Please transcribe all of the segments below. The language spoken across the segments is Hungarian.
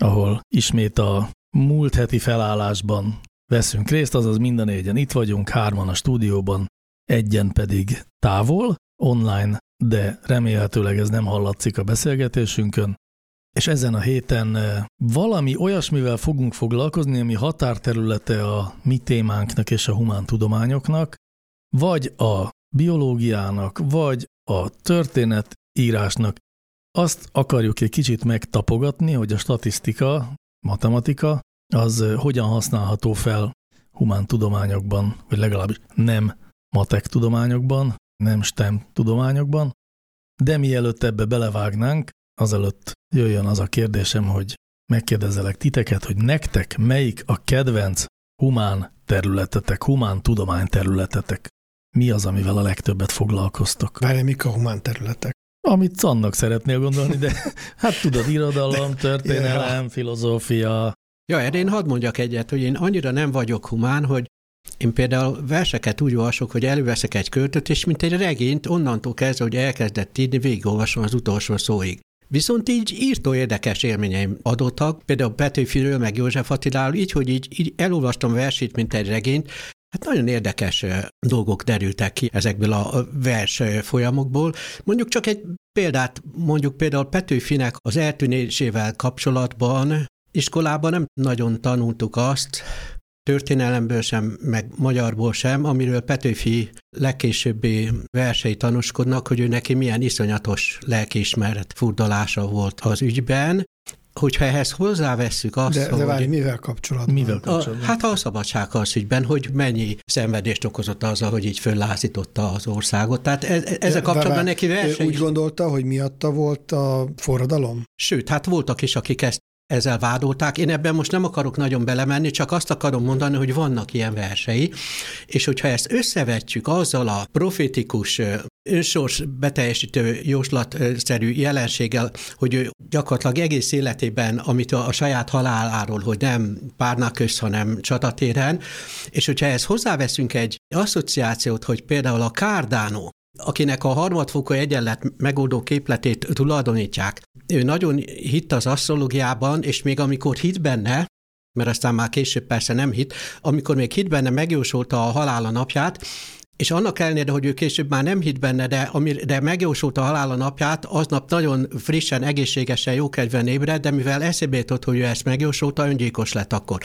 ahol ismét a múlt heti felállásban veszünk részt, azaz minden négyen itt vagyunk, hárman a stúdióban, egyen pedig távol, online, de remélhetőleg ez nem hallatszik a beszélgetésünkön. És ezen a héten eh, valami olyasmivel fogunk foglalkozni, ami határterülete a mi témánknak és a humántudományoknak, vagy a biológiának, vagy a történetírásnak. Azt akarjuk egy kicsit megtapogatni, hogy a statisztika, matematika, az hogyan használható fel humántudományokban, vagy legalábbis nem matek tudományokban, nem STEM tudományokban, de mielőtt ebbe belevágnánk, azelőtt jöjjön az a kérdésem, hogy megkérdezelek titeket, hogy nektek melyik a kedvenc humán területetek, humán tudomány területetek? Mi az, amivel a legtöbbet foglalkoztok? Várj, mik a humán területek? Amit annak szeretnél gondolni, de hát tudod, irodalom, történelem, filozófia. Ja, erre én hadd mondjak egyet, hogy én annyira nem vagyok humán, hogy én például verseket úgy olvasok, hogy előveszek egy költöt, és mint egy regényt, onnantól kezdve, hogy elkezdett írni, végigolvasom az utolsó szóig. Viszont így írtó érdekes élményeim adottak, például Petőfiről, meg József Attiláról, így, hogy így, így elolvastam versét, mint egy regényt, Hát nagyon érdekes dolgok derültek ki ezekből a vers folyamokból. Mondjuk csak egy példát, mondjuk például Petőfinek az eltűnésével kapcsolatban iskolában nem nagyon tanultuk azt, történelemből sem, meg magyarból sem, amiről Petőfi legkésőbbi versei tanúskodnak, hogy ő neki milyen iszonyatos lelkiismeret furdalása volt az ügyben, hogyha ehhez hozzávesszük azt, de, de várj, mivel kapcsolatban? Mivel kapcsolatban? A, hát a szabadságharc ügyben, hogy mennyi szenvedést okozott azzal, hogy így föllázította az országot. Tehát ez, ezzel kapcsolatban neki verseny Úgy gondolta, hogy miatta volt a forradalom? Sőt, hát voltak is, akik ezt ezzel vádolták. Én ebben most nem akarok nagyon belemenni, csak azt akarom mondani, hogy vannak ilyen versei, és hogyha ezt összevetjük azzal a profétikus önsors beteljesítő jóslatszerű jelenséggel, hogy ő gyakorlatilag egész életében, amit a, saját haláláról, hogy nem párnak köz, hanem csatatéren, és hogyha ezt hozzáveszünk egy asszociációt, hogy például a Cardano, akinek a harmadfokú egyenlet megoldó képletét tulajdonítják, ő nagyon hitt az asztrológiában, és még amikor hit benne, mert aztán már később persze nem hit, amikor még hit benne, megjósolta a halála napját, és annak ellenére, hogy ő később már nem hitt benne, de, de megjósolta a halála napját, aznap nagyon frissen, egészségesen, jókedven ébred, de mivel eszébe jutott, hogy ő ezt megjósolta, öngyilkos lett akkor.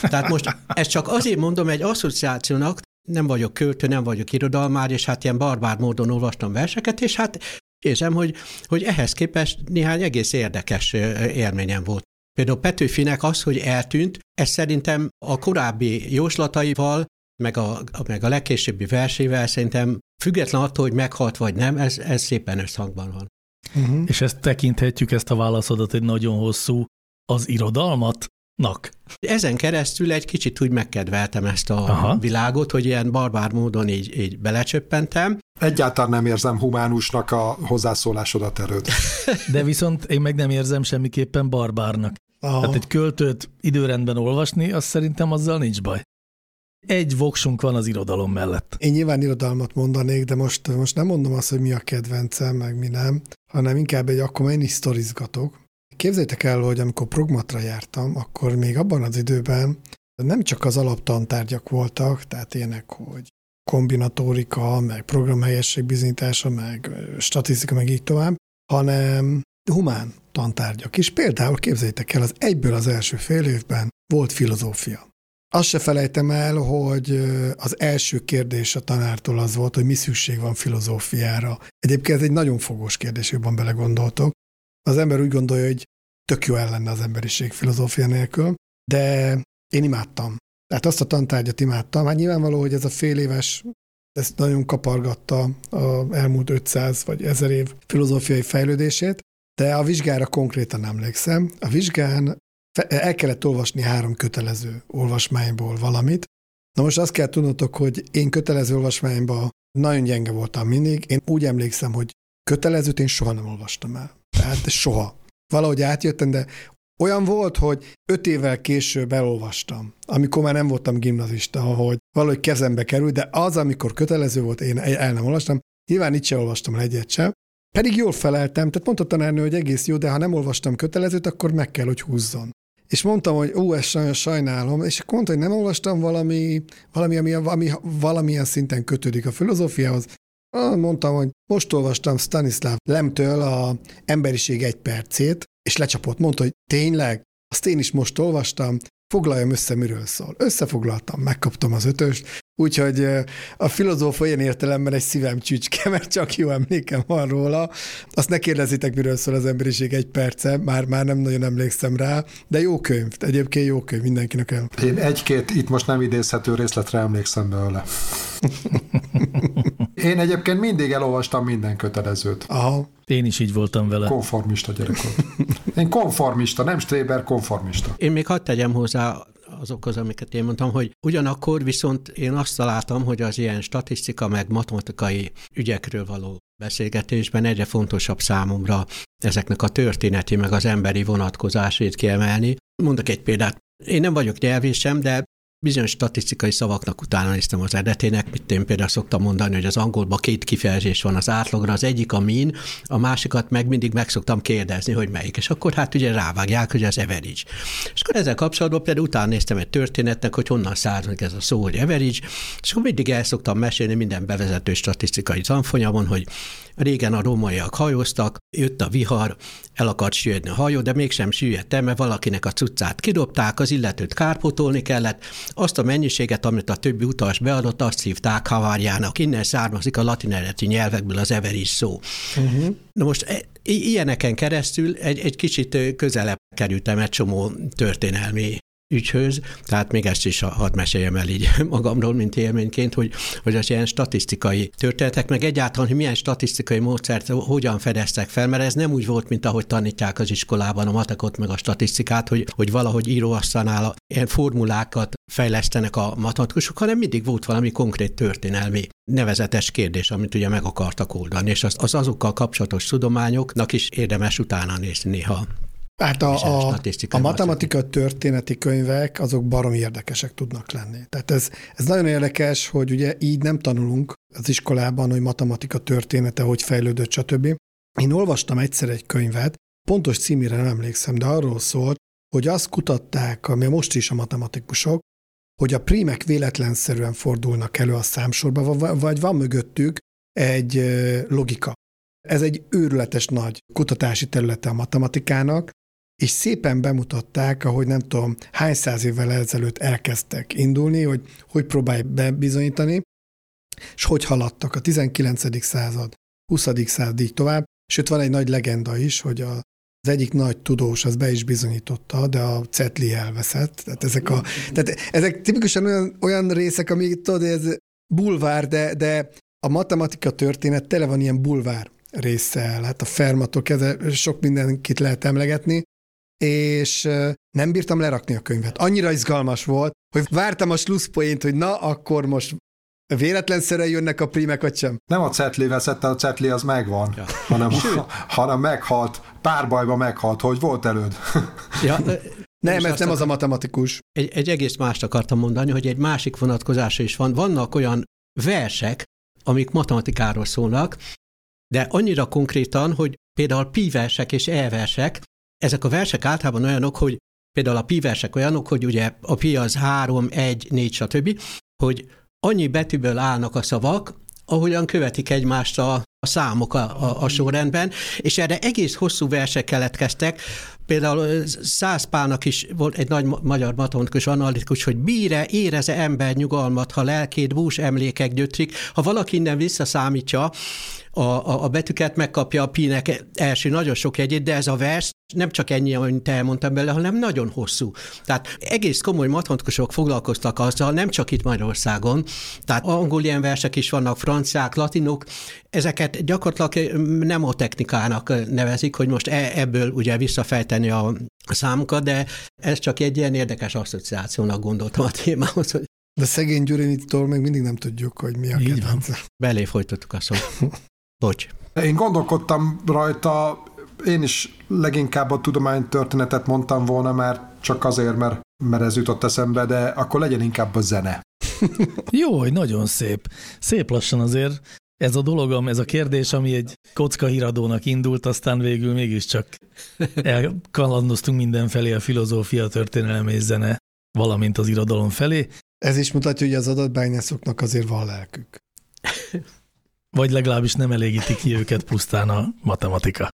Tehát most ezt csak azért mondom egy asszociációnak, nem vagyok költő, nem vagyok irodalmár, és hát ilyen barbár módon olvastam verseket, és hát érzem, hogy, hogy ehhez képest néhány egész érdekes élményem volt. Például Petőfinek az, hogy eltűnt, ez szerintem a korábbi jóslataival, meg a, meg a legkésőbbi versével szerintem független attól, hogy meghalt vagy nem, ez, ez szépen összhangban van. Uh-huh. És ezt tekinthetjük, ezt a válaszodat egy nagyon hosszú az irodalmat nak. Ezen keresztül egy kicsit úgy megkedveltem ezt a Aha. világot, hogy ilyen barbár módon így, így belecsöppentem. Egyáltalán nem érzem humánusnak a hozzászólásodat erőt. De viszont én meg nem érzem semmiképpen barbárnak. Aha. Hát egy költőt időrendben olvasni, az szerintem azzal nincs baj. Egy voksunk van az irodalom mellett. Én nyilván irodalmat mondanék, de most, most nem mondom azt, hogy mi a kedvencem, meg mi nem, hanem inkább egy akkor én is sztorizgatok, Képzeljétek el, hogy amikor progmatra jártam, akkor még abban az időben nem csak az alaptantárgyak voltak, tehát ilyenek, hogy kombinatorika, meg programhelyesség bizonyítása, meg statisztika, meg így tovább, hanem humán tantárgyak is. Például képzeljétek el, az egyből az első fél évben volt filozófia. Azt se felejtem el, hogy az első kérdés a tanártól az volt, hogy mi szükség van filozófiára. Egyébként ez egy nagyon fogós kérdés, jobban belegondoltok. Az ember úgy gondolja, hogy tök jó ellen az emberiség filozófia nélkül, de én imádtam. Tehát azt a tantárgyat imádtam. Hát nyilvánvaló, hogy ez a fél éves, ezt nagyon kapargatta az elmúlt 500 vagy 1000 év filozófiai fejlődését, de a vizsgára konkrétan emlékszem. A vizsgán el kellett olvasni három kötelező olvasmányból valamit. Na most azt kell tudnotok, hogy én kötelező olvasmányban nagyon gyenge voltam mindig. Én úgy emlékszem, hogy kötelezőt én soha nem olvastam el. Tehát soha. Valahogy átjöttem, de olyan volt, hogy öt évvel később elolvastam, amikor már nem voltam gimnazista, hogy valahogy kezembe került, de az, amikor kötelező volt, én el nem olvastam. Nyilván itt sem olvastam egyet sem, pedig jól feleltem, tehát mondta tanárnő, hogy egész jó, de ha nem olvastam kötelezőt, akkor meg kell, hogy húzzon. És mondtam, hogy ó, ezt nagyon sajnálom, és mondta, hogy nem olvastam valami, valami ami, ami valamilyen szinten kötődik a filozófiához. Mondtam, hogy most olvastam Stanislav Lemtől a Emberiség egy percét, és lecsapott, mondta, hogy tényleg, azt én is most olvastam, foglaljam össze, miről szól. Összefoglaltam, megkaptam az ötöst, úgyhogy a filozófa olyan értelemben egy szívem csücske, mert csak jó emlékem van róla. Azt ne kérdezitek, miről szól az emberiség egy perce, már, már nem nagyon emlékszem rá, de jó könyv, egyébként jó könyv, mindenkinek el. Én egy-két itt most nem idézhető részletre emlékszem belőle. Én egyébként mindig elolvastam minden kötelezőt. Aha. Én is így voltam vele. Konformista gyerek volt. Én konformista, nem Stréber, konformista. Én még hadd tegyem hozzá azokhoz, amiket én mondtam, hogy ugyanakkor viszont én azt találtam, hogy az ilyen statisztika meg matematikai ügyekről való beszélgetésben egyre fontosabb számomra ezeknek a történeti meg az emberi vonatkozásait kiemelni. Mondok egy példát. Én nem vagyok nyelvész sem, de bizonyos statisztikai szavaknak utána néztem az eredetének, mint én például szoktam mondani, hogy az angolban két kifejezés van az átlagra, az egyik a min, a másikat meg mindig meg szoktam kérdezni, hogy melyik. És akkor hát ugye rávágják, hogy az average. És akkor ezzel kapcsolatban például utána néztem egy történetnek, hogy honnan származik ez a szó, hogy average, és akkor mindig el szoktam mesélni minden bevezető statisztikai tanfolyamon, hogy Régen a rómaiak hajóztak, jött a vihar, el akart süllyedni a hajó, de mégsem süllyedt el, mert valakinek a cuccát kidobták, az illetőt kárpótolni kellett, azt a mennyiséget, amit a többi utas beadott, azt hívták havárjának. Innen származik a latin eredeti nyelvekből az everis szó. Uh-huh. Na most e, ilyeneken keresztül egy, egy kicsit közelebb kerültem egy csomó történelmi ügyhöz, tehát még ezt is hadd meséljem el így magamról, mint élményként, hogy, hogy az ilyen statisztikai történetek, meg egyáltalán, hogy milyen statisztikai módszert hogyan fedeztek fel, mert ez nem úgy volt, mint ahogy tanítják az iskolában a matekot, meg a statisztikát, hogy, hogy valahogy íróasztalnál ilyen formulákat fejlesztenek a matematikusok, hanem mindig volt valami konkrét történelmi nevezetes kérdés, amit ugye meg akartak oldani, és az, az azokkal kapcsolatos tudományoknak is érdemes utána nézni néha. Hát a, a, a matematika történeti könyvek azok baromi érdekesek tudnak lenni. Tehát ez, ez nagyon érdekes, hogy ugye így nem tanulunk az iskolában, hogy matematika története, hogy fejlődött, stb. Én olvastam egyszer egy könyvet, pontos címére nem emlékszem, de arról szólt, hogy azt kutatták, ami most is a matematikusok, hogy a prímek véletlenszerűen fordulnak elő a számsorba, vagy van mögöttük egy logika. Ez egy őrületes nagy kutatási területe a matematikának, és szépen bemutatták, ahogy nem tudom, hány száz évvel ezelőtt elkezdtek indulni, hogy hogy próbálj bebizonyítani, és hogy haladtak a 19. század, 20. század így tovább, sőt van egy nagy legenda is, hogy a, az egyik nagy tudós az be is bizonyította, de a cetli elveszett. Tehát ezek, a, tehát ezek tipikusan olyan, olyan részek, amik tudod, ez bulvár, de, de a matematika történet tele van ilyen bulvár résszel. Hát a Fermatól kezdve sok mindenkit lehet emlegetni, és nem bírtam lerakni a könyvet. Annyira izgalmas volt, hogy vártam a slusszpoint, hogy na, akkor most véletlenszerűen jönnek a prímek, vagy sem? Nem a cetli veszette, a cetli az megvan, ja. hanem, hanem meghalt, pár bajba meghalt, hogy volt előd. Ja, nem, ez nem az a matematikus. Egy, egy egész mást akartam mondani, hogy egy másik vonatkozása is van. Vannak olyan versek, amik matematikáról szólnak, de annyira konkrétan, hogy például pi versek és e versek, ezek a versek általában olyanok, hogy például a pi versek olyanok, hogy ugye a pi az 3, 1, 4, stb., hogy annyi betűből állnak a szavak, ahogyan követik egymást a, a számok a, a, a sorrendben, és erre egész hosszú versek keletkeztek, Például Szász Pálnak is volt egy nagy magyar matematikus analitikus, hogy bíre, éreze ember nyugalmat, ha lelkét bús emlékek gyötrik. Ha valaki innen visszaszámítja, a, a, a betűket megkapja a pínek első nagyon sok jegyét, de ez a vers nem csak ennyi, amit elmondtam bele, hanem nagyon hosszú. Tehát egész komoly matematikusok foglalkoztak azzal, nem csak itt Magyarországon, tehát angol ilyen versek is vannak, franciák, latinok, ezeket gyakorlatilag nem a technikának nevezik, hogy most e, ebből ugye visszafejteni a számokat, de ez csak egy ilyen érdekes asszociációnak gondoltam a témához. Hogy de szegény Gyurinitól még mindig nem tudjuk, hogy mi a kedvence. Belé folytattuk a szót. Bocs. Én gondolkodtam rajta, én is leginkább a tudománytörténetet mondtam volna, mert csak azért, mert, mert ez jutott eszembe, de akkor legyen inkább a zene. Jó, hogy nagyon szép. Szép lassan azért ez a dolog, ez a kérdés, ami egy kocka híradónak indult, aztán végül mégiscsak elkalandoztunk mindenfelé a filozófia, történelem és zene, valamint az irodalom felé. Ez is mutatja, hogy az adatbányászoknak azért van lelkük. Vagy legalábbis nem elégíti ki őket pusztán a matematika.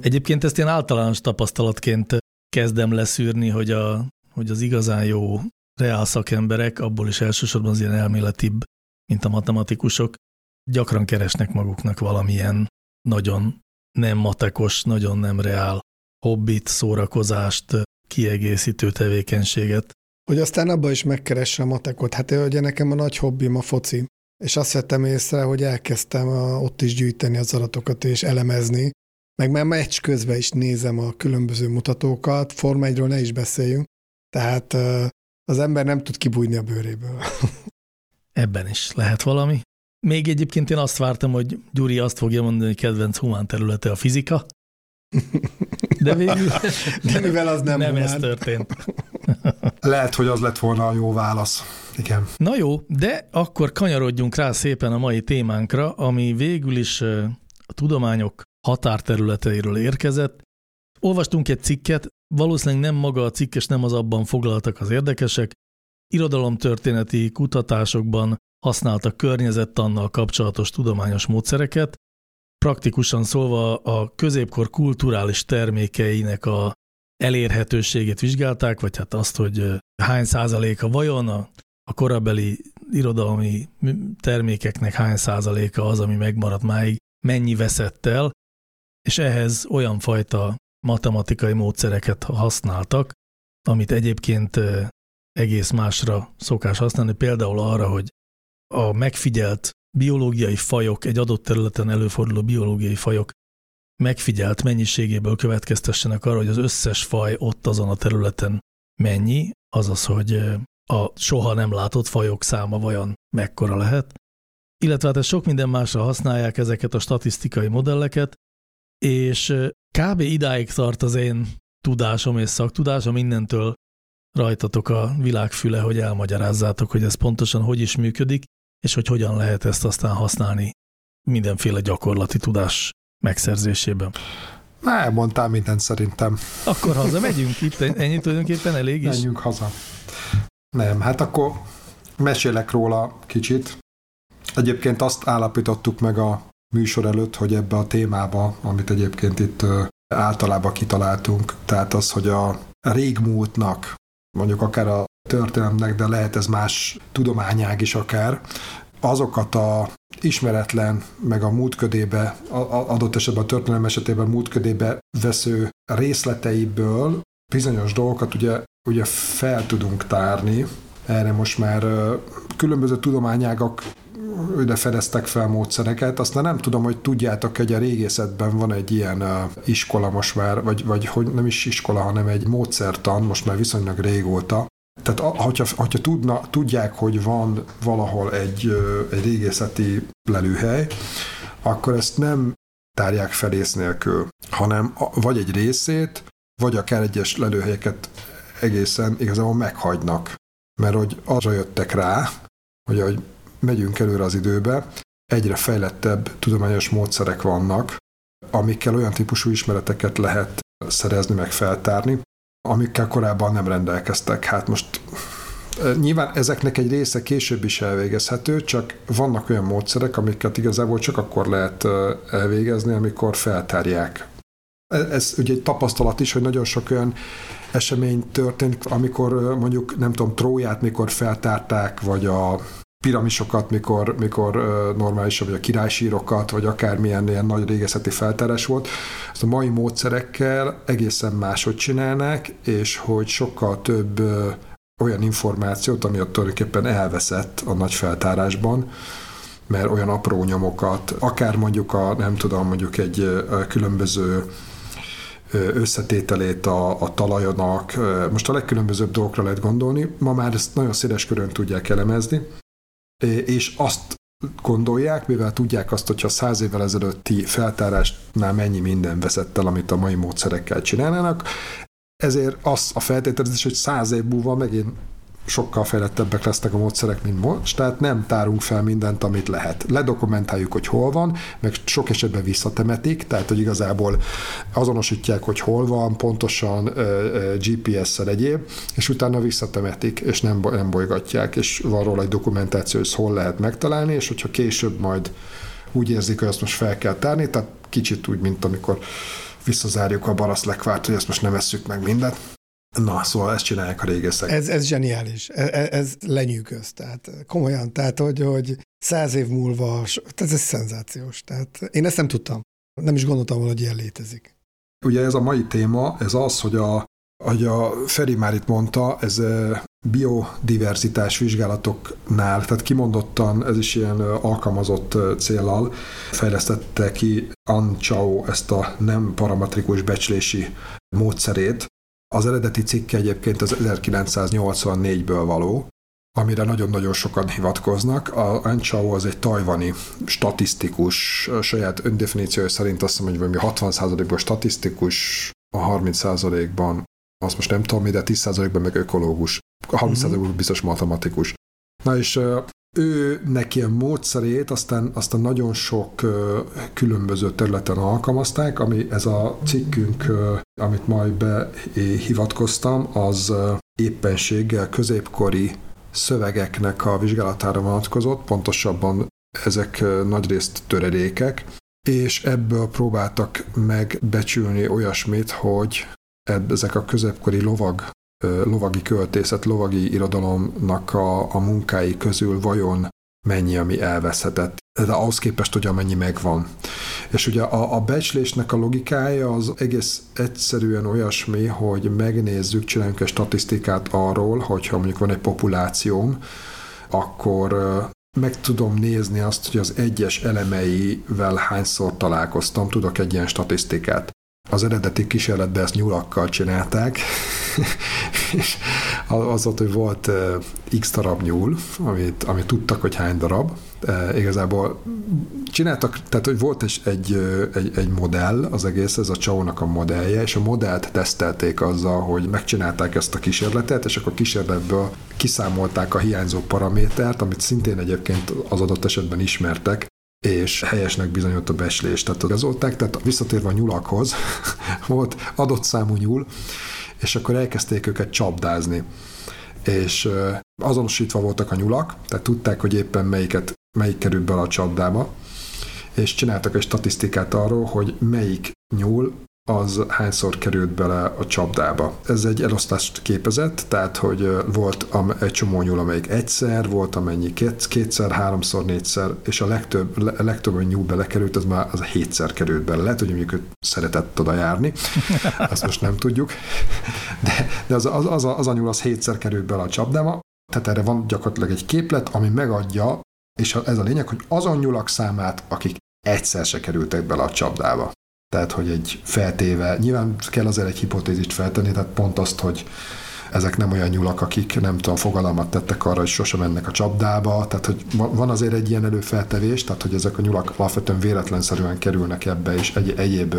Egyébként ezt én általános tapasztalatként kezdem leszűrni, hogy, a, hogy az igazán jó reál szakemberek, abból is elsősorban az ilyen elméletibb, mint a matematikusok, gyakran keresnek maguknak valamilyen nagyon nem matekos, nagyon nem reál hobbit, szórakozást, kiegészítő tevékenységet. Hogy aztán abba is megkeresse a matekot. Hát ugye nekem a nagy hobbim a foci, és azt vettem észre, hogy elkezdtem a, ott is gyűjteni az adatokat és elemezni, meg már meccs közben is nézem a különböző mutatókat, Forma 1 ne is beszéljünk, tehát az ember nem tud kibújni a bőréből. Ebben is lehet valami. Még egyébként én azt vártam, hogy Gyuri azt fogja mondani, hogy kedvenc humán területe a fizika, de végül de mivel az nem, nem ez történt. Lehet, hogy az lett volna a jó válasz. Igen. Na jó, de akkor kanyarodjunk rá szépen a mai témánkra, ami végül is a tudományok határterületeiről érkezett. Olvastunk egy cikket, valószínűleg nem maga a cikk, és nem az abban foglaltak az érdekesek. Irodalomtörténeti kutatásokban használtak környezettannal kapcsolatos tudományos módszereket, praktikusan szólva a középkor kulturális termékeinek a elérhetőségét vizsgálták, vagy hát azt, hogy hány százaléka vajon a, a korabeli irodalmi termékeknek hány százaléka az, ami megmaradt máig, mennyi veszett el, és ehhez olyan fajta matematikai módszereket használtak, amit egyébként egész másra szokás használni, például arra, hogy a megfigyelt biológiai fajok, egy adott területen előforduló biológiai fajok megfigyelt mennyiségéből következtessenek arra, hogy az összes faj ott azon a területen mennyi, azaz, hogy a soha nem látott fajok száma vajon mekkora lehet. Illetve hát sok minden másra használják ezeket a statisztikai modelleket, és kb. idáig tart az én tudásom és szaktudásom, mindentől rajtatok a világfüle, hogy elmagyarázzátok, hogy ez pontosan hogy is működik, és hogy hogyan lehet ezt aztán használni mindenféle gyakorlati tudás megszerzésében. Nem mondtál mindent szerintem. Akkor haza megyünk itt, ennyi tulajdonképpen elég is? Menjünk haza. Nem, hát akkor mesélek róla kicsit. Egyébként azt állapítottuk meg a műsor előtt, hogy ebbe a témába, amit egyébként itt általában kitaláltunk, tehát az, hogy a régmúltnak, mondjuk akár a történelemnek, de lehet ez más tudományág is akár, azokat a ismeretlen, meg a múltködébe, adott esetben a történelem esetében múltködébe vesző részleteiből bizonyos dolgokat ugye, ugye fel tudunk tárni. Erre most már különböző tudományágak ide fedeztek fel módszereket. Aztán nem tudom, hogy tudjátok, hogy a régészetben van egy ilyen iskola most már, vagy, vagy hogy nem is iskola, hanem egy módszertan, most már viszonylag régóta, tehát hogyha, hogyha tudna, tudják, hogy van valahol egy, egy régészeti lelőhely, akkor ezt nem tárják fel ész nélkül, hanem vagy egy részét, vagy akár egyes lelőhelyeket egészen igazából meghagynak. Mert hogy arra jöttek rá, hogy ahogy megyünk előre az időbe, egyre fejlettebb tudományos módszerek vannak, amikkel olyan típusú ismereteket lehet szerezni, meg feltárni, amikkel korábban nem rendelkeztek. Hát most Nyilván ezeknek egy része később is elvégezhető, csak vannak olyan módszerek, amiket igazából csak akkor lehet elvégezni, amikor feltárják. E, ez ugye egy tapasztalat is, hogy nagyon sok olyan esemény történt, amikor mondjuk, nem tudom, Tróját mikor feltárták, vagy a piramisokat, mikor, mikor normális, vagy a királysírokat, vagy akármilyen ilyen nagy régészeti feltárás volt. Ezt a mai módszerekkel egészen máshogy csinálnak, és hogy sokkal több olyan információt, ami ott tulajdonképpen elveszett a nagy feltárásban, mert olyan apró nyomokat, akár mondjuk a, nem tudom, mondjuk egy különböző összetételét a, a talajonak, most a legkülönbözőbb dolgokra lehet gondolni, ma már ezt nagyon széles körön tudják elemezni, és azt gondolják, mivel tudják azt, hogyha száz évvel ezelőtti feltárásnál mennyi minden veszett el, amit a mai módszerekkel csinálnának, ezért az a feltételezés, hogy száz év múlva megint sokkal fejlettebbek lesznek a módszerek, mint most, tehát nem tárunk fel mindent, amit lehet. Ledokumentáljuk, hogy hol van, meg sok esetben visszatemetik, tehát hogy igazából azonosítják, hogy hol van, pontosan GPS-szel egyéb, és utána visszatemetik, és nem, nem bolygatják, és van róla egy dokumentáció, hogy hol lehet megtalálni, és hogyha később majd úgy érzik, hogy azt most fel kell tárni, tehát kicsit úgy, mint amikor visszazárjuk a baraszlekvárt, hogy ezt most nem esszük meg mindent, Na, szóval ezt csinálják a régészek. Ez, ez zseniális, ez, e, ez lenyűgöz, tehát komolyan, tehát hogy, hogy száz év múlva, tehát ez szenzációs, tehát én ezt nem tudtam, nem is gondoltam volna, hogy ilyen létezik. Ugye ez a mai téma, ez az, hogy a, hogy a Feri már itt mondta, ez e, biodiverzitás vizsgálatoknál, tehát kimondottan ez is ilyen alkalmazott célral fejlesztette ki Anchao ezt a nem parametrikus becslési módszerét, az eredeti cikke egyébként az 1984-ből való, amire nagyon-nagyon sokan hivatkoznak. A Anchao az egy tajvani statisztikus, saját öndefiníciója szerint azt mondom, hogy valami 60%-ban statisztikus, a 30%-ban, azt most nem tudom mi, de 10%-ban meg ökológus, a 30%-ban uh-huh. biztos matematikus. Na és ő neki a módszerét aztán, aztán nagyon sok különböző területen alkalmazták, ami ez a cikkünk, amit majd behivatkoztam, az éppenséggel középkori szövegeknek a vizsgálatára vonatkozott, pontosabban ezek nagyrészt töredékek, és ebből próbáltak megbecsülni olyasmit, hogy ezek a középkori lovag lovagi költészet, lovagi irodalomnak a, a munkái közül vajon mennyi, ami elveszhetett, de ahhoz képest, hogy amennyi megvan. És ugye a, a becslésnek a logikája az egész egyszerűen olyasmi, hogy megnézzük, csináljunk egy statisztikát arról, hogyha mondjuk van egy populációm, akkor meg tudom nézni azt, hogy az egyes elemeivel hányszor találkoztam, tudok egy ilyen statisztikát. Az eredeti kísérletben ezt nyulakkal csinálták, és az volt, hogy volt x darab nyúl, amit, amit tudtak, hogy hány darab. Igazából csináltak, tehát hogy volt egy, egy, egy, egy modell, az egész, ez a csónak a modellje, és a modellt tesztelték azzal, hogy megcsinálták ezt a kísérletet, és akkor a kísérletből kiszámolták a hiányzó paramétert, amit szintén egyébként az adott esetben ismertek, és helyesnek bizonyult a beslés. Tehát igazolták, tehát visszatérve a nyulakhoz, volt adott számú nyúl, és akkor elkezdték őket csapdázni. És azonosítva voltak a nyulak, tehát tudták, hogy éppen melyiket, melyik került bele a csapdába, és csináltak egy statisztikát arról, hogy melyik nyúl az hányszor került bele a csapdába. Ez egy elosztást képezett, tehát hogy volt egy csomó nyúl, amelyik egyszer, volt amennyi két, kétszer, háromszor, négyszer, és a legtöbb, a legtöbb nyúl belekerült, az már az hétszer került bele. Lehet, hogy mondjuk ő szeretett oda járni, azt most nem tudjuk, de, de az, az, az, a, az a nyúl az hétszer került bele a csapdába, tehát erre van gyakorlatilag egy képlet, ami megadja, és ez a lényeg, hogy azon nyulak számát, akik egyszer se kerültek bele a csapdába. Tehát, hogy egy feltéve, nyilván kell azért egy hipotézist feltenni, tehát pont azt, hogy ezek nem olyan nyulak, akik nem tudom, fogalmat tettek arra, hogy sosem mennek a csapdába, tehát hogy van azért egy ilyen előfeltevés, tehát hogy ezek a nyulak alapvetően véletlenszerűen kerülnek ebbe, és egy, egyéb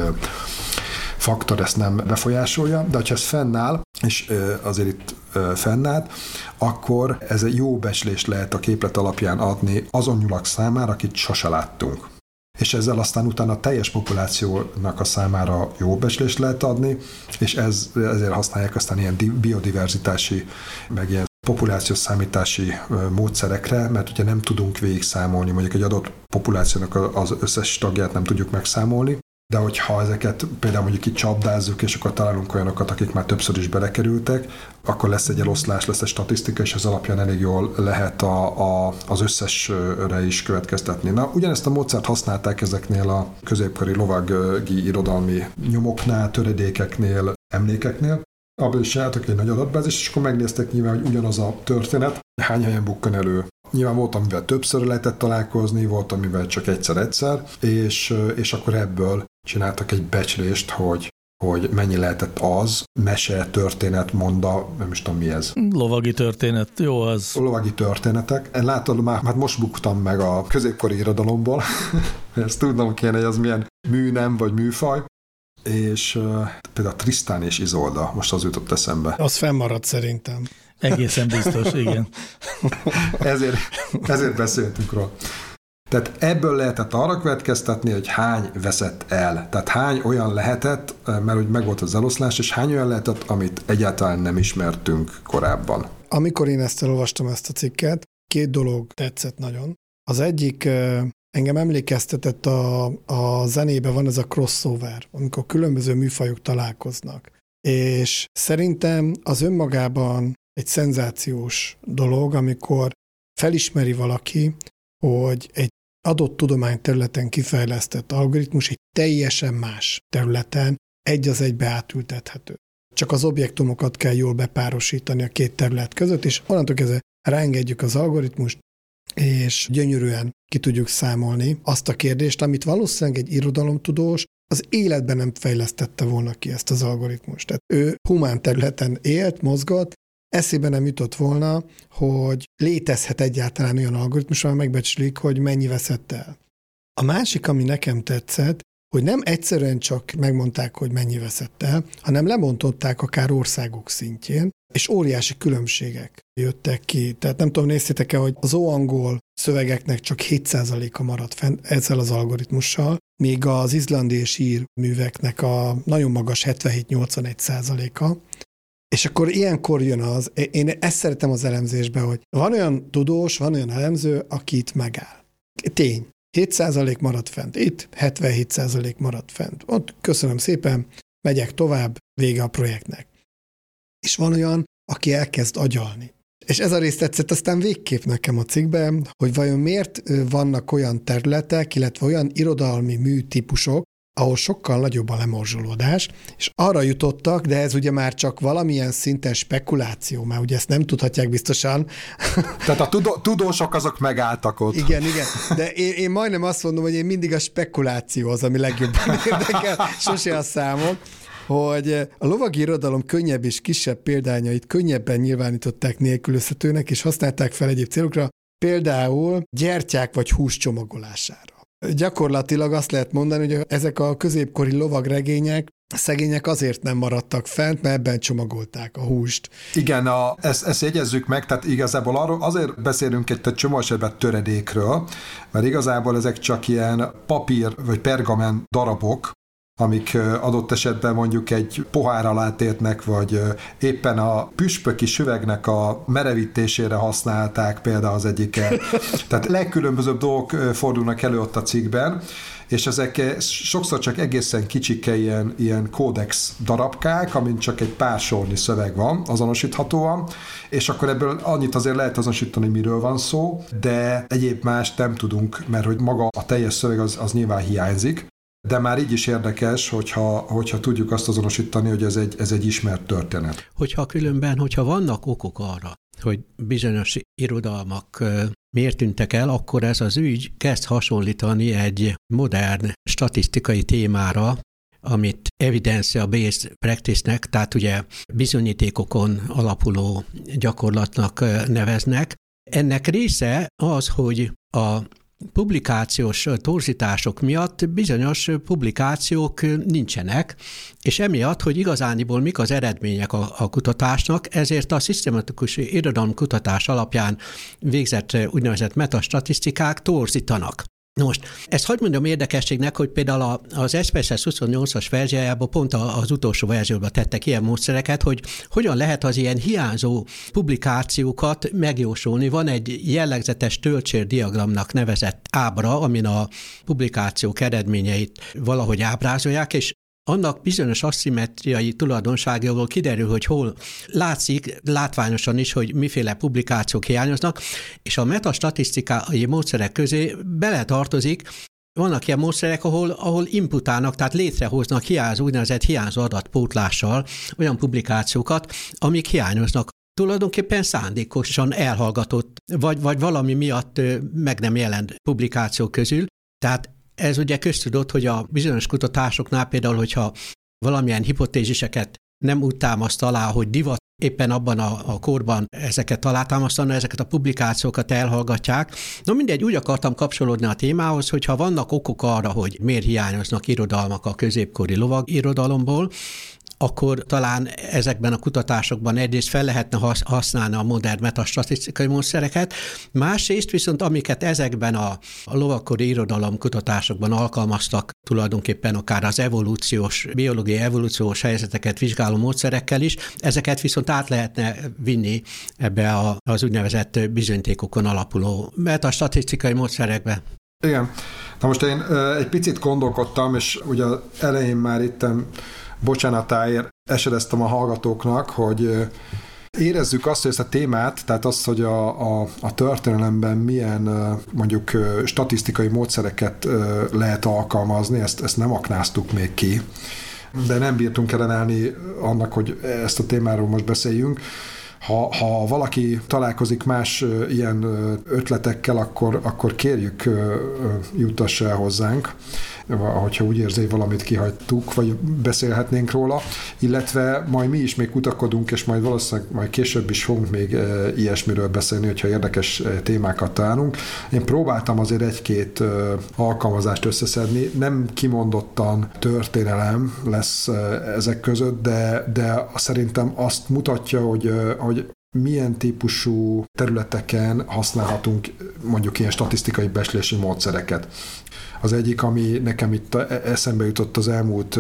faktor ezt nem befolyásolja, de ha ez fennáll, és azért itt fennállt, akkor ez egy jó becslést lehet a képlet alapján adni azon nyulak számára, akit sose láttunk és ezzel aztán utána a teljes populációnak a számára jó becslést lehet adni, és ez, ezért használják aztán ilyen biodiverzitási, meg ilyen populációs számítási módszerekre, mert ugye nem tudunk végigszámolni, mondjuk egy adott populációnak az összes tagját nem tudjuk megszámolni, de hogyha ezeket például mondjuk itt csapdázzuk, és akkor találunk olyanokat, akik már többször is belekerültek, akkor lesz egy eloszlás, lesz egy statisztika, és ez alapján elég jól lehet a, a, az összesre is következtetni. Na, ugyanezt a módszert használták ezeknél a középkori lovagi irodalmi nyomoknál, töredékeknél, emlékeknél, abból is egy nagy adatbázis, és akkor megnéztek nyilván, hogy ugyanaz a történet hány helyen bukkan elő. Nyilván volt, amivel többször lehetett találkozni, volt, amivel csak egyszer-egyszer, és, és akkor ebből csináltak egy becslést, hogy hogy mennyi lehetett az, mese, történet, monda, nem is tudom mi ez. Lovagi történet, jó az. Lovagi történetek. Én látod, már hát most buktam meg a középkori irodalomból, ezt tudnom kéne, hogy az milyen mű nem, vagy műfaj, és uh, például Trisztán és Izolda, most az jutott eszembe. Az fennmaradt szerintem. Egészen biztos, igen. ezért, ezért beszéltünk róla. Tehát ebből lehetett arra következtetni, hogy hány veszett el. Tehát hány olyan lehetett, mert hogy megvolt az eloszlás, és hány olyan lehetett, amit egyáltalán nem ismertünk korábban. Amikor én ezt elolvastam, ezt a cikket, két dolog tetszett nagyon. Az egyik engem emlékeztetett a, a zenébe van ez a crossover, amikor különböző műfajok találkoznak. És szerintem az önmagában egy szenzációs dolog, amikor felismeri valaki, hogy egy adott tudományterületen kifejlesztett algoritmus egy teljesen más területen egy az egybe átültethető. Csak az objektumokat kell jól bepárosítani a két terület között, és onnantól kezdve ráengedjük az algoritmust, és gyönyörűen ki tudjuk számolni azt a kérdést, amit valószínűleg egy irodalomtudós az életben nem fejlesztette volna ki ezt az algoritmust. Tehát ő humán területen élt, mozgott, eszébe nem jutott volna, hogy létezhet egyáltalán olyan algoritmus, amely megbecslik, hogy mennyi veszett el. A másik, ami nekem tetszett, hogy nem egyszerűen csak megmondták, hogy mennyi veszett el, hanem lemontották akár országok szintjén, és óriási különbségek jöttek ki. Tehát nem tudom, néztétek-e, hogy az óangol szövegeknek csak 7%-a maradt fenn ezzel az algoritmussal, míg az izlandi és ír műveknek a nagyon magas 77-81%-a. És akkor ilyenkor jön az, én ezt szeretem az elemzésbe, hogy van olyan tudós, van olyan elemző, aki itt megáll. Tény. 7% maradt fent. Itt 77% maradt fent. Ott köszönöm szépen, megyek tovább, vége a projektnek. És van olyan, aki elkezd agyalni. És ez a rész tetszett aztán végképp nekem a cikkben, hogy vajon miért vannak olyan területek, illetve olyan irodalmi műtípusok, ahol sokkal nagyobb a lemorzsolódás, és arra jutottak, de ez ugye már csak valamilyen szinten spekuláció, mert ugye ezt nem tudhatják biztosan. Tehát a tudó, tudósok azok megálltak ott. Igen, igen, de én, én majdnem azt mondom, hogy én mindig a spekuláció az, ami legjobban érdekel, sose a számok, hogy a lovagi irodalom könnyebb és kisebb példányait könnyebben nyilvánították nélkülözhetőnek, és használták fel egyéb célokra, például gyertyák vagy hús csomagolására. Gyakorlatilag azt lehet mondani, hogy ezek a középkori lovagregények szegények azért nem maradtak fent, mert ebben csomagolták a húst. Igen, a, ezt, ezt jegyezzük meg, tehát igazából arról azért beszélünk egy csomó esetben töredékről, mert igazából ezek csak ilyen papír vagy pergamen darabok, amik adott esetben mondjuk egy pohár alá térnek, vagy éppen a püspöki süvegnek a merevítésére használták például az egyiket. Tehát legkülönbözőbb dolgok fordulnak elő ott a cikkben, és ezek sokszor csak egészen kicsike ilyen, ilyen kódex darabkák, amin csak egy pár sornyi szöveg van azonosíthatóan, és akkor ebből annyit azért lehet azonosítani, miről van szó, de egyéb más nem tudunk, mert hogy maga a teljes szöveg az, az nyilván hiányzik, de már így is érdekes, hogyha, hogyha tudjuk azt azonosítani, hogy ez egy, ez egy ismert történet. Hogyha különben, hogyha vannak okok arra, hogy bizonyos irodalmak miért tűntek el, akkor ez az ügy kezd hasonlítani egy modern statisztikai témára, amit evidence-based practice-nek, tehát ugye bizonyítékokon alapuló gyakorlatnak neveznek. Ennek része az, hogy a publikációs torzítások miatt bizonyos publikációk nincsenek, és emiatt, hogy igazániból mik az eredmények a, a kutatásnak, ezért a szisztematikus irodalomkutatás alapján végzett úgynevezett metastatisztikák torzítanak. Most, ezt hagyd mondjam érdekességnek, hogy például az SPSS 28-as verziójában pont az utolsó verzióban tettek ilyen módszereket, hogy hogyan lehet az ilyen hiányzó publikációkat megjósolni. Van egy jellegzetes töltsérdiagramnak nevezett ábra, amin a publikációk eredményeit valahogy ábrázolják, és annak bizonyos aszimetriai tulajdonságjából kiderül, hogy hol látszik látványosan is, hogy miféle publikációk hiányoznak, és a metastatisztikai módszerek közé beletartozik vannak ilyen módszerek, ahol, ahol imputálnak, tehát létrehoznak hiányzó, úgynevezett hiányzó adatpótlással olyan publikációkat, amik hiányoznak tulajdonképpen szándékosan elhallgatott, vagy, vagy valami miatt meg nem jelent publikációk közül. Tehát ez ugye köztudott, hogy a bizonyos kutatásoknál például, hogyha valamilyen hipotéziseket nem úgy támaszt alá, hogy divat éppen abban a, a korban ezeket alátámasztani, ezeket a publikációkat elhallgatják. Na mindegy, úgy akartam kapcsolódni a témához, hogy ha vannak okok arra, hogy miért hiányoznak irodalmak a középkori lovag irodalomból, akkor talán ezekben a kutatásokban egyrészt fel lehetne használni a modern metastatisztikai módszereket, másrészt viszont amiket ezekben a, a lovakkori irodalom kutatásokban alkalmaztak, tulajdonképpen akár az evolúciós, biológiai evolúciós helyzeteket vizsgáló módszerekkel is, ezeket viszont át lehetne vinni ebbe a, az úgynevezett bizonyítékokon alapuló metastatisztikai módszerekbe. Igen. Na most én egy picit gondolkodtam, és ugye elején már ittem bocsánatáért esedeztem a hallgatóknak, hogy érezzük azt, hogy ezt a témát, tehát azt, hogy a, a, a történelemben milyen mondjuk statisztikai módszereket lehet alkalmazni, ezt, ezt nem aknáztuk még ki, de nem bírtunk ellenállni annak, hogy ezt a témáról most beszéljünk. Ha, ha valaki találkozik más ilyen ötletekkel, akkor, akkor kérjük, jutassa el hozzánk hogyha úgy érzi, valamit kihagytuk, vagy beszélhetnénk róla, illetve majd mi is még kutakodunk, és majd valószínűleg majd később is fogunk még e, ilyesmiről beszélni, hogyha érdekes e, témákat találunk. Én próbáltam azért egy-két e, alkalmazást összeszedni, nem kimondottan történelem lesz ezek között, de, de szerintem azt mutatja, hogy, hogy milyen típusú területeken használhatunk mondjuk ilyen statisztikai beslési módszereket. Az egyik, ami nekem itt eszembe jutott az elmúlt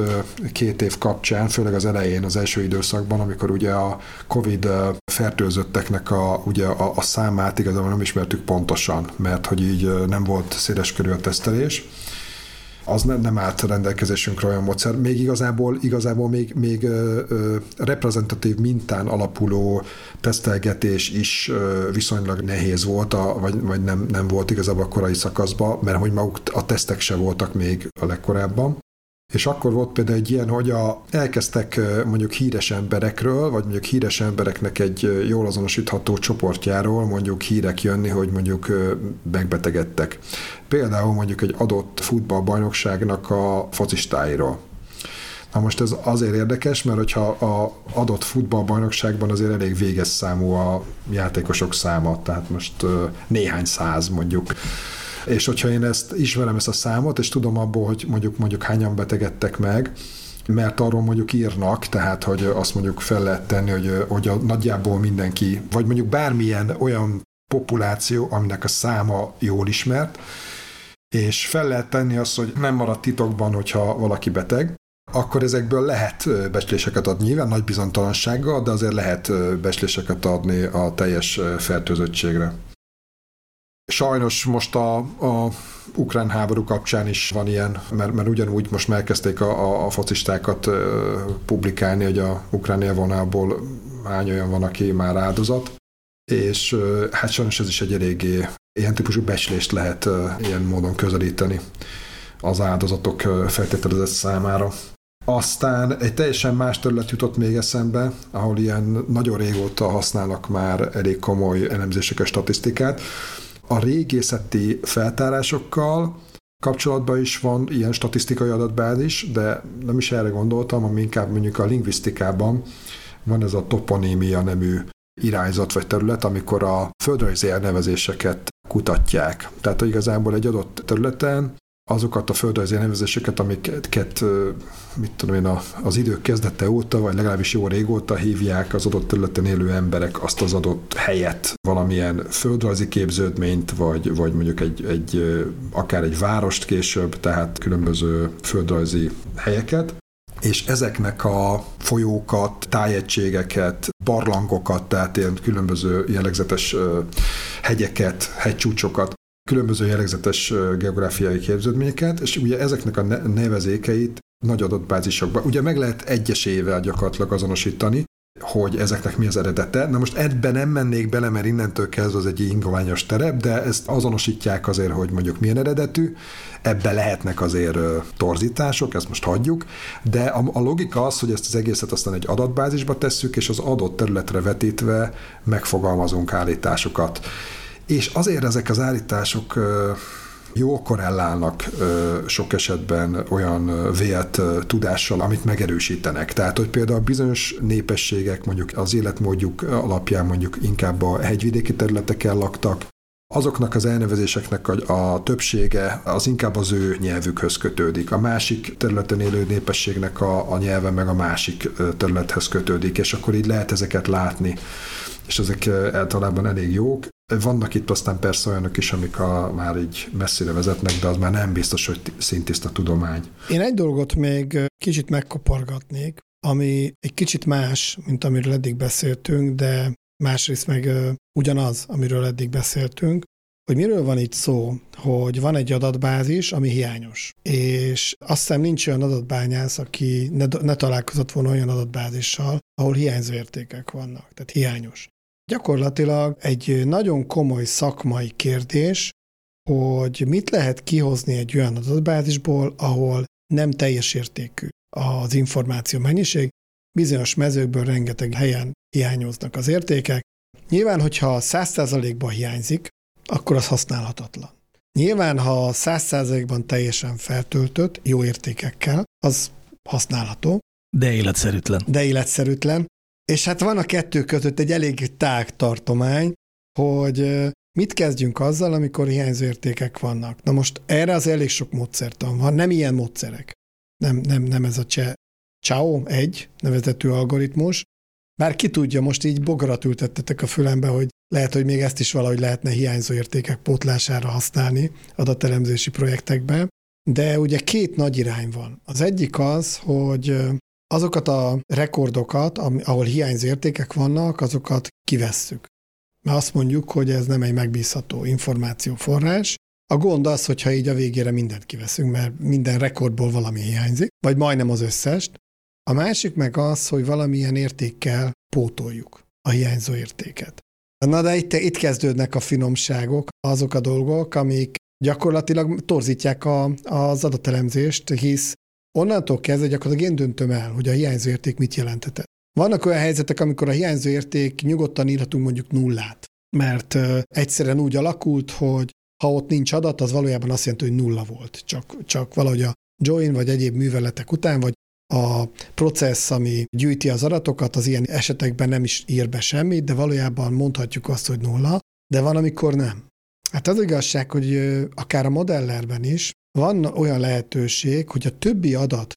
két év kapcsán, főleg az elején, az első időszakban, amikor ugye a COVID fertőzötteknek a, ugye a, a számát igazából nem ismertük pontosan, mert hogy így nem volt széleskörű a tesztelés az nem, nem állt rendelkezésünkre olyan módszer. Még igazából, igazából még, még ö, ö, reprezentatív mintán alapuló tesztelgetés is ö, viszonylag nehéz volt, a, vagy, vagy nem, nem volt igazából a korai szakaszban, mert hogy maguk a tesztek se voltak még a legkorábban. És akkor volt például egy ilyen, hogy a, elkezdtek mondjuk híres emberekről, vagy mondjuk híres embereknek egy jól azonosítható csoportjáról mondjuk hírek jönni, hogy mondjuk megbetegedtek. Például mondjuk egy adott futballbajnokságnak a focistáiról. Na most ez azért érdekes, mert hogyha a adott futballbajnokságban azért elég véges számú a játékosok száma, tehát most néhány száz mondjuk és hogyha én ezt ismerem ezt a számot, és tudom abból, hogy mondjuk, mondjuk hányan betegedtek meg, mert arról mondjuk írnak, tehát hogy azt mondjuk fel lehet tenni, hogy, hogy a, nagyjából mindenki, vagy mondjuk bármilyen olyan populáció, aminek a száma jól ismert, és fel lehet tenni azt, hogy nem marad titokban, hogyha valaki beteg, akkor ezekből lehet becsléseket adni, nyilván nagy bizonytalansággal, de azért lehet becsléseket adni a teljes fertőzöttségre. Sajnos most a, a ukrán háború kapcsán is van ilyen, mert, mert ugyanúgy most megkezdték a, a, a focistákat publikálni, hogy a ukrán élvonából hány olyan van, aki már áldozat, és hát sajnos ez is egy eléggé ilyen típusú becslést lehet ilyen módon közelíteni az áldozatok feltételezett számára. Aztán egy teljesen más terület jutott még eszembe, ahol ilyen nagyon régóta használnak már elég komoly elemzéseket, statisztikát, a régészeti feltárásokkal kapcsolatban is van ilyen statisztikai adatbázis, de nem is erre gondoltam, hanem inkább mondjuk a lingvisztikában van ez a toponímia nemű irányzat vagy terület, amikor a földrajzi elnevezéseket kutatják. Tehát hogy igazából egy adott területen azokat a földrajzi elnevezéseket, amiket, mit tudom én, az idők kezdete óta, vagy legalábbis jó régóta hívják az adott területen élő emberek azt az adott helyet, valamilyen földrajzi képződményt, vagy, vagy mondjuk egy, egy, akár egy várost később, tehát különböző földrajzi helyeket, és ezeknek a folyókat, tájegységeket, barlangokat, tehát ilyen különböző jellegzetes hegyeket, hegycsúcsokat, különböző jellegzetes geográfiai képződményeket, és ugye ezeknek a nevezékeit nagy adatbázisokban, ugye meg lehet egyesével gyakorlatilag azonosítani, hogy ezeknek mi az eredete. Na most ebben nem mennék bele, mert innentől kezdve az egy ingoványos terep, de ezt azonosítják azért, hogy mondjuk milyen eredetű, ebbe lehetnek azért torzítások, ezt most hagyjuk, de a logika az, hogy ezt az egészet aztán egy adatbázisba tesszük, és az adott területre vetítve megfogalmazunk állításokat. És azért ezek az állítások jó korrelálnak sok esetben olyan vélt tudással, amit megerősítenek. Tehát, hogy például bizonyos népességek mondjuk az életmódjuk alapján mondjuk inkább a hegyvidéki területeken laktak, azoknak az elnevezéseknek a, a többsége az inkább az ő nyelvükhöz kötődik. A másik területen élő népességnek a, a nyelve meg a másik területhez kötődik, és akkor így lehet ezeket látni és ezek általában elég jók. Vannak itt aztán persze olyanok is, amik a, már így messzire vezetnek, de az már nem biztos, hogy szintiszta tudomány. Én egy dolgot még kicsit megkopargatnék, ami egy kicsit más, mint amiről eddig beszéltünk, de másrészt meg ugyanaz, amiről eddig beszéltünk, hogy miről van itt szó, hogy van egy adatbázis, ami hiányos. És azt hiszem nincs olyan adatbányász, aki ne, ne találkozott volna olyan adatbázissal, ahol hiányzó értékek vannak, tehát hiányos. Gyakorlatilag egy nagyon komoly szakmai kérdés, hogy mit lehet kihozni egy olyan adatbázisból, ahol nem teljes értékű az információ mennyiség, bizonyos mezőkből rengeteg helyen hiányoznak az értékek. Nyilván, hogyha 100%-ban hiányzik, akkor az használhatatlan. Nyilván, ha 100%-ban teljesen feltöltött, jó értékekkel, az használható. De életszerűtlen. De életszerűtlen. És hát van a kettő között egy elég tág tartomány, hogy mit kezdjünk azzal, amikor hiányzó értékek vannak. Na most erre az elég sok módszertan van, nem ilyen módszerek. Nem, nem, nem ez a cseh. Ciao egy nevezetű algoritmus. Bár ki tudja, most így bogarat ültettetek a fülembe, hogy lehet, hogy még ezt is valahogy lehetne hiányzó értékek pótlására használni adatelemzési projektekbe. De ugye két nagy irány van. Az egyik az, hogy azokat a rekordokat, ahol hiányzó értékek vannak, azokat kivesszük. Mert azt mondjuk, hogy ez nem egy megbízható információforrás. A gond az, hogyha így a végére mindent kiveszünk, mert minden rekordból valami hiányzik, vagy majdnem az összest. A másik meg az, hogy valamilyen értékkel pótoljuk a hiányzó értéket. Na de itt, itt kezdődnek a finomságok, azok a dolgok, amik gyakorlatilag torzítják a, az adatelemzést, hisz onnantól kezdve gyakorlatilag én döntöm el, hogy a hiányzó érték mit jelentett. Vannak olyan helyzetek, amikor a hiányzó érték nyugodtan írhatunk mondjuk nullát, mert egyszerűen úgy alakult, hogy ha ott nincs adat, az valójában azt jelenti, hogy nulla volt. Csak, csak valahogy a join vagy egyéb műveletek után, vagy a processz, ami gyűjti az adatokat, az ilyen esetekben nem is ír be semmit, de valójában mondhatjuk azt, hogy nulla, de van, amikor nem. Hát az igazság, hogy akár a modellerben is van olyan lehetőség, hogy a többi adat,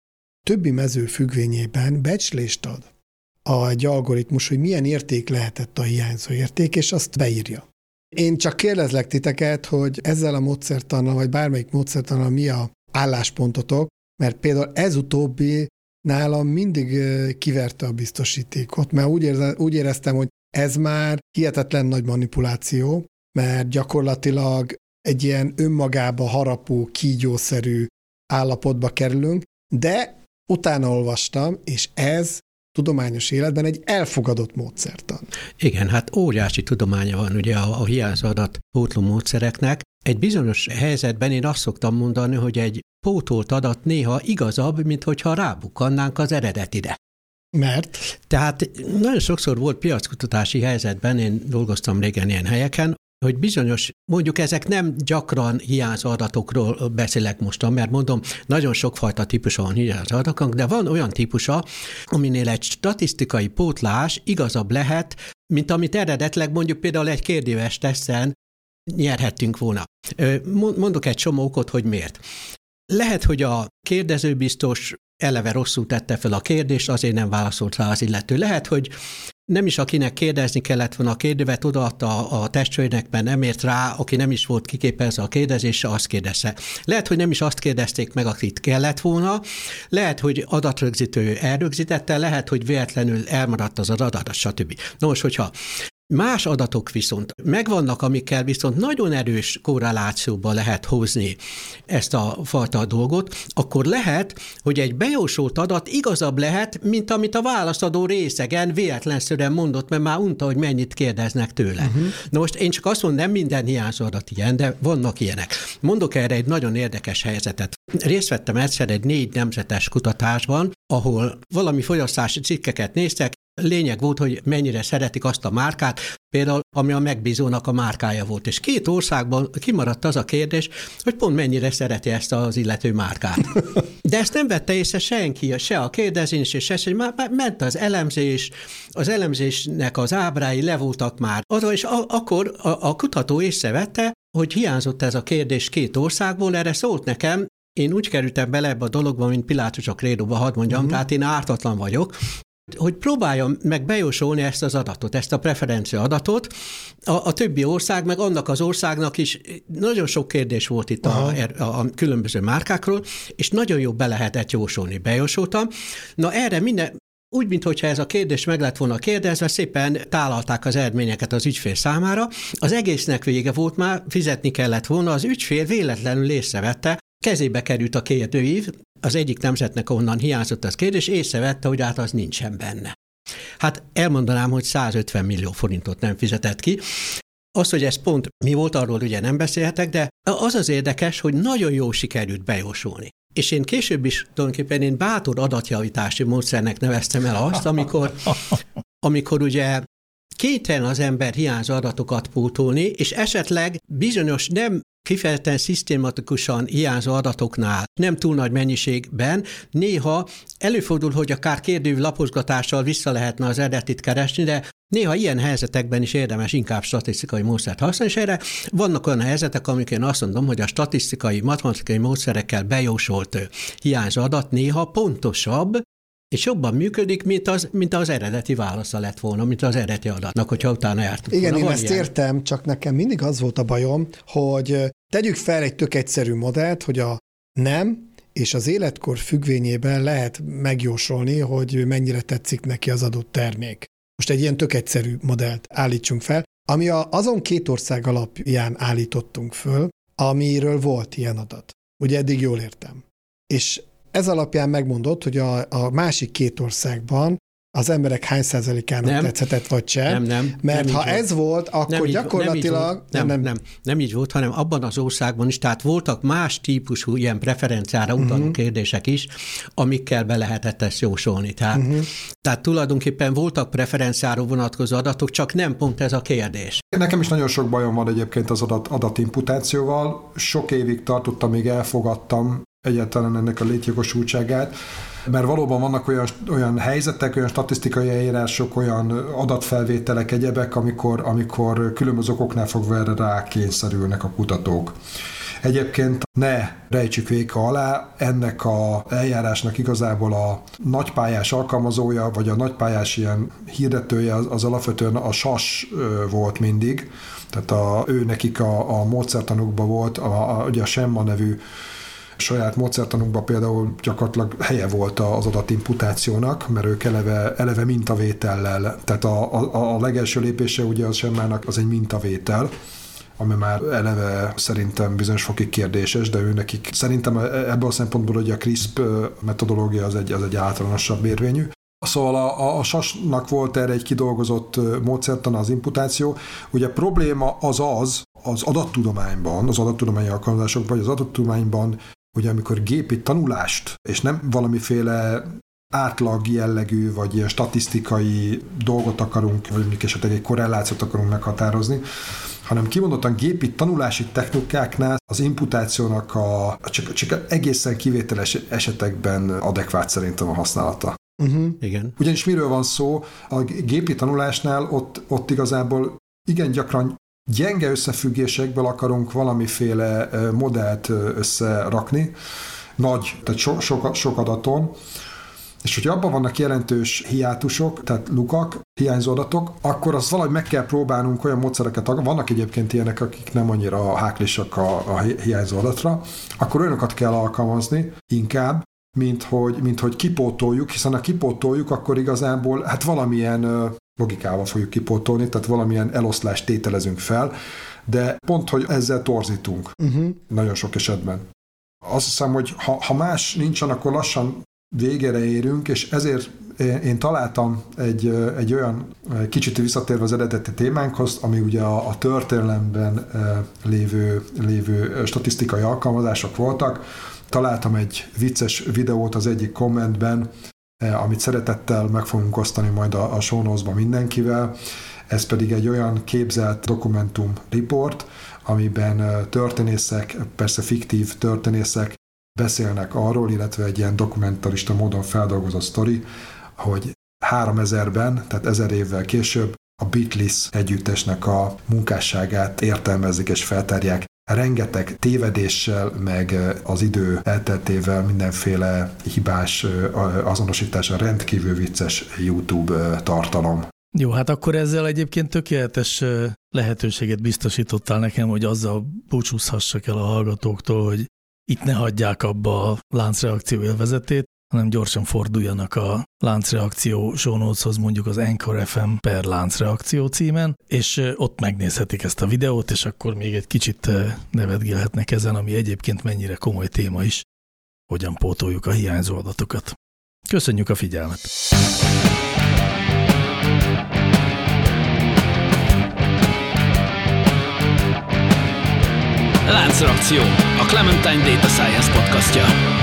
többi mező függvényében becslést ad a, egy algoritmus, hogy milyen érték lehetett a hiányzó érték, és azt beírja. Én csak kérdezlek titeket, hogy ezzel a módszertannal, vagy bármelyik módszertannal mi a álláspontotok, mert például ez utóbbi nálam mindig kiverte a biztosítékot, mert úgy, érze, úgy éreztem, hogy ez már hihetetlen nagy manipuláció, mert gyakorlatilag egy ilyen önmagába harapó, kígyószerű állapotba kerülünk, de utána olvastam, és ez tudományos életben egy elfogadott módszertan. Igen, hát óriási tudománya van ugye a, a hiányzó adat pótló módszereknek. Egy bizonyos helyzetben én azt szoktam mondani, hogy egy pótolt adat néha igazabb, mint hogyha rábukannánk az eredetire. Mert? Tehát nagyon sokszor volt piackutatási helyzetben, én dolgoztam régen ilyen helyeken, hogy bizonyos, mondjuk ezek nem gyakran hiányzó adatokról beszélek mostan, mert mondom, nagyon sokfajta típusa van adatoknak, de van olyan típusa, aminél egy statisztikai pótlás igazabb lehet, mint amit eredetleg mondjuk például egy kérdéves teszten nyerhettünk volna. Mondok egy csomó okot, hogy miért. Lehet, hogy a kérdező biztos eleve rosszul tette fel a kérdést, azért nem válaszolt rá az illető. Lehet, hogy nem is akinek kérdezni kellett volna a kérdővet, odaadta a, a testőrnek, mert nem ért rá, aki nem is volt kiképezve a kérdezésre, azt kérdezze. Lehet, hogy nem is azt kérdezték meg, akit kellett volna, lehet, hogy adatrögzítő elrögzítette, lehet, hogy véletlenül elmaradt az adat, stb. Nos, hogyha Más adatok viszont megvannak, amikkel viszont nagyon erős korrelációba lehet hozni ezt a fajta dolgot, akkor lehet, hogy egy bejósolt adat igazabb lehet, mint amit a válaszadó részegen véletlenszerűen mondott, mert már unta, hogy mennyit kérdeznek tőle. Uh-huh. Na most én csak azt mondom, nem minden hiányzó adat ilyen, de vannak ilyenek. Mondok erre egy nagyon érdekes helyzetet. Részt vettem egyszer egy négy nemzetes kutatásban, ahol valami fogyasztási cikkeket néztek, Lényeg volt, hogy mennyire szeretik azt a márkát, például ami a megbízónak a márkája volt. És két országban kimaradt az a kérdés, hogy pont mennyire szereti ezt az illető márkát. De ezt nem vette észre senki, se a kérdezés, és se, hogy már ment az elemzés, az elemzésnek az ábrái le voltak már. Az, és a, akkor a, a kutató észrevette, hogy hiányzott ez a kérdés két országból, erre szólt nekem, én úgy kerültem bele ebbe a dologba, mint Pilátus a krédóba, hadd mondjam, mm-hmm. tehát én ártatlan vagyok, hogy próbáljam meg bejósolni ezt az adatot, ezt a preferencia adatot. A, a többi ország, meg annak az országnak is nagyon sok kérdés volt itt a, er, a, a különböző márkákról, és nagyon jó be lehetett jósolni. Bejósoltam. Na erre minden, úgy, mintha ez a kérdés meg lett volna kérdezve, szépen tálalták az eredményeket az ügyfél számára. Az egésznek vége volt már, fizetni kellett volna, az ügyfél véletlenül észrevette, kezébe került a kérdőív, az egyik nemzetnek onnan hiányzott az kérdés, észrevette, hogy hát az nincsen benne. Hát elmondanám, hogy 150 millió forintot nem fizetett ki. Az, hogy ez pont mi volt, arról ugye nem beszélhetek, de az az érdekes, hogy nagyon jó sikerült bejósolni. És én később is tulajdonképpen én bátor adatjavítási módszernek neveztem el azt, amikor, amikor ugye kétlen az ember hiányzó adatokat pótolni, és esetleg bizonyos nem kifejezetten szisztématikusan hiányzó adatoknál, nem túl nagy mennyiségben, néha előfordul, hogy akár kérdő lapozgatással vissza lehetne az eredetit keresni, de Néha ilyen helyzetekben is érdemes inkább statisztikai módszert használni, és erre vannak olyan helyzetek, amik én azt mondom, hogy a statisztikai, matematikai módszerekkel bejósolt hiányzó adat néha pontosabb, és jobban működik, mint az, mint az eredeti válasza lett volna, mint az eredeti adatnak, hogyha utána jártunk. Igen, volna. én ezt ilyen? értem, csak nekem mindig az volt a bajom, hogy tegyük fel egy tök egyszerű modellt, hogy a nem és az életkor függvényében lehet megjósolni, hogy mennyire tetszik neki az adott termék. Most egy ilyen tök egyszerű modellt állítsunk fel, ami a, azon két ország alapján állítottunk föl, amiről volt ilyen adat. Ugye eddig jól értem. És ez alapján megmondott, hogy a, a másik két országban az emberek hány százalékának nem, tetszett, vagy sem. Nem, nem. Mert nem ha ez volt, akkor nem gyakorlatilag... Nem, nem, nem, nem így volt, hanem abban az országban is, tehát voltak más típusú ilyen preferenciára utaló uh-huh. kérdések is, amikkel be lehetett ezt jósolni. Tehát, uh-huh. tehát tulajdonképpen voltak preferenciára vonatkozó adatok, csak nem pont ez a kérdés. Nekem is nagyon sok bajom van egyébként az adat, adatimputációval. Sok évig tartottam, még elfogadtam egyáltalán ennek a létjogosultságát, mert valóban vannak olyan, olyan helyzetek, olyan statisztikai eljárások, olyan adatfelvételek, egyebek, amikor, amikor különböző okoknál fogva erre rá kényszerülnek a kutatók. Egyébként ne rejtsük véka alá, ennek a eljárásnak igazából a nagypályás alkalmazója, vagy a nagypályás ilyen hirdetője az, az alapvetően a SAS volt mindig, tehát a, ő nekik a, a módszertanukban volt, a, a, ugye a Semma nevű saját módszertanunkban például gyakorlatilag helye volt az adatimputációnak, mert ők eleve, eleve mintavétellel, tehát a, a, a legelső lépése ugye az semmának az egy mintavétel, ami már eleve szerintem bizonyos fokig kérdéses, de ő nekik szerintem ebből a szempontból, hogy a CRISP metodológia az egy, az egy általánosabb érvényű. Szóval a, a, a SAS-nak volt erre egy kidolgozott módszertan az imputáció. Ugye a probléma az az, az adattudományban, az adattudományi alkalmazásokban, vagy az adattudományban hogy amikor gépi tanulást, és nem valamiféle átlag jellegű, vagy ilyen statisztikai dolgot akarunk, vagy mondjuk esetleg egy korrelációt akarunk meghatározni, hanem kimondottan gépi tanulási technikáknál az imputációnak a, csak, csak egészen kivételes esetekben adekvát szerintem a használata. Uh-huh. Igen. Ugyanis miről van szó? A gépi tanulásnál ott, ott igazából igen gyakran gyenge összefüggésekből akarunk valamiféle modellt összerakni, nagy, tehát so, sok, sok adaton, és hogyha abban vannak jelentős hiátusok, tehát lukak, hiányzó adatok, akkor azt valahogy meg kell próbálnunk olyan módszereket, vannak egyébként ilyenek, akik nem annyira háklisak a, a hiányzó adatra, akkor olyanokat kell alkalmazni inkább, mint hogy, mint hogy kipótoljuk, hiszen ha kipótoljuk, akkor igazából hát valamilyen logikával fogjuk kipótolni, tehát valamilyen eloszlást tételezünk fel, de pont, hogy ezzel torzítunk uh-huh. nagyon sok esetben. Azt hiszem, hogy ha, ha más nincsen, akkor lassan végére érünk, és ezért én találtam egy, egy olyan kicsit visszatérve az eredeti témánkhoz, ami ugye a, a történelemben lévő, lévő statisztikai alkalmazások voltak. Találtam egy vicces videót az egyik kommentben, amit szeretettel meg fogunk osztani majd a, a show mindenkivel. Ez pedig egy olyan képzelt dokumentum report, amiben történészek, persze fiktív történészek beszélnek arról, illetve egy ilyen dokumentarista módon feldolgozott sztori, hogy 3000-ben, tehát ezer évvel később a Beatles együttesnek a munkásságát értelmezik és feltárják. Rengeteg tévedéssel, meg az idő elteltével mindenféle hibás azonosítása rendkívül vicces YouTube tartalom. Jó, hát akkor ezzel egyébként tökéletes lehetőséget biztosítottál nekem, hogy azzal búcsúzhassak el a hallgatóktól, hogy itt ne hagyják abba a láncreakció élvezetét, hanem gyorsan forduljanak a láncreakció show mondjuk az Anchor FM per láncreakció címen, és ott megnézhetik ezt a videót, és akkor még egy kicsit nevetgélhetnek ezen, ami egyébként mennyire komoly téma is, hogyan pótoljuk a hiányzó adatokat. Köszönjük a figyelmet! Láncreakció, a Clementine Data Science podcastja.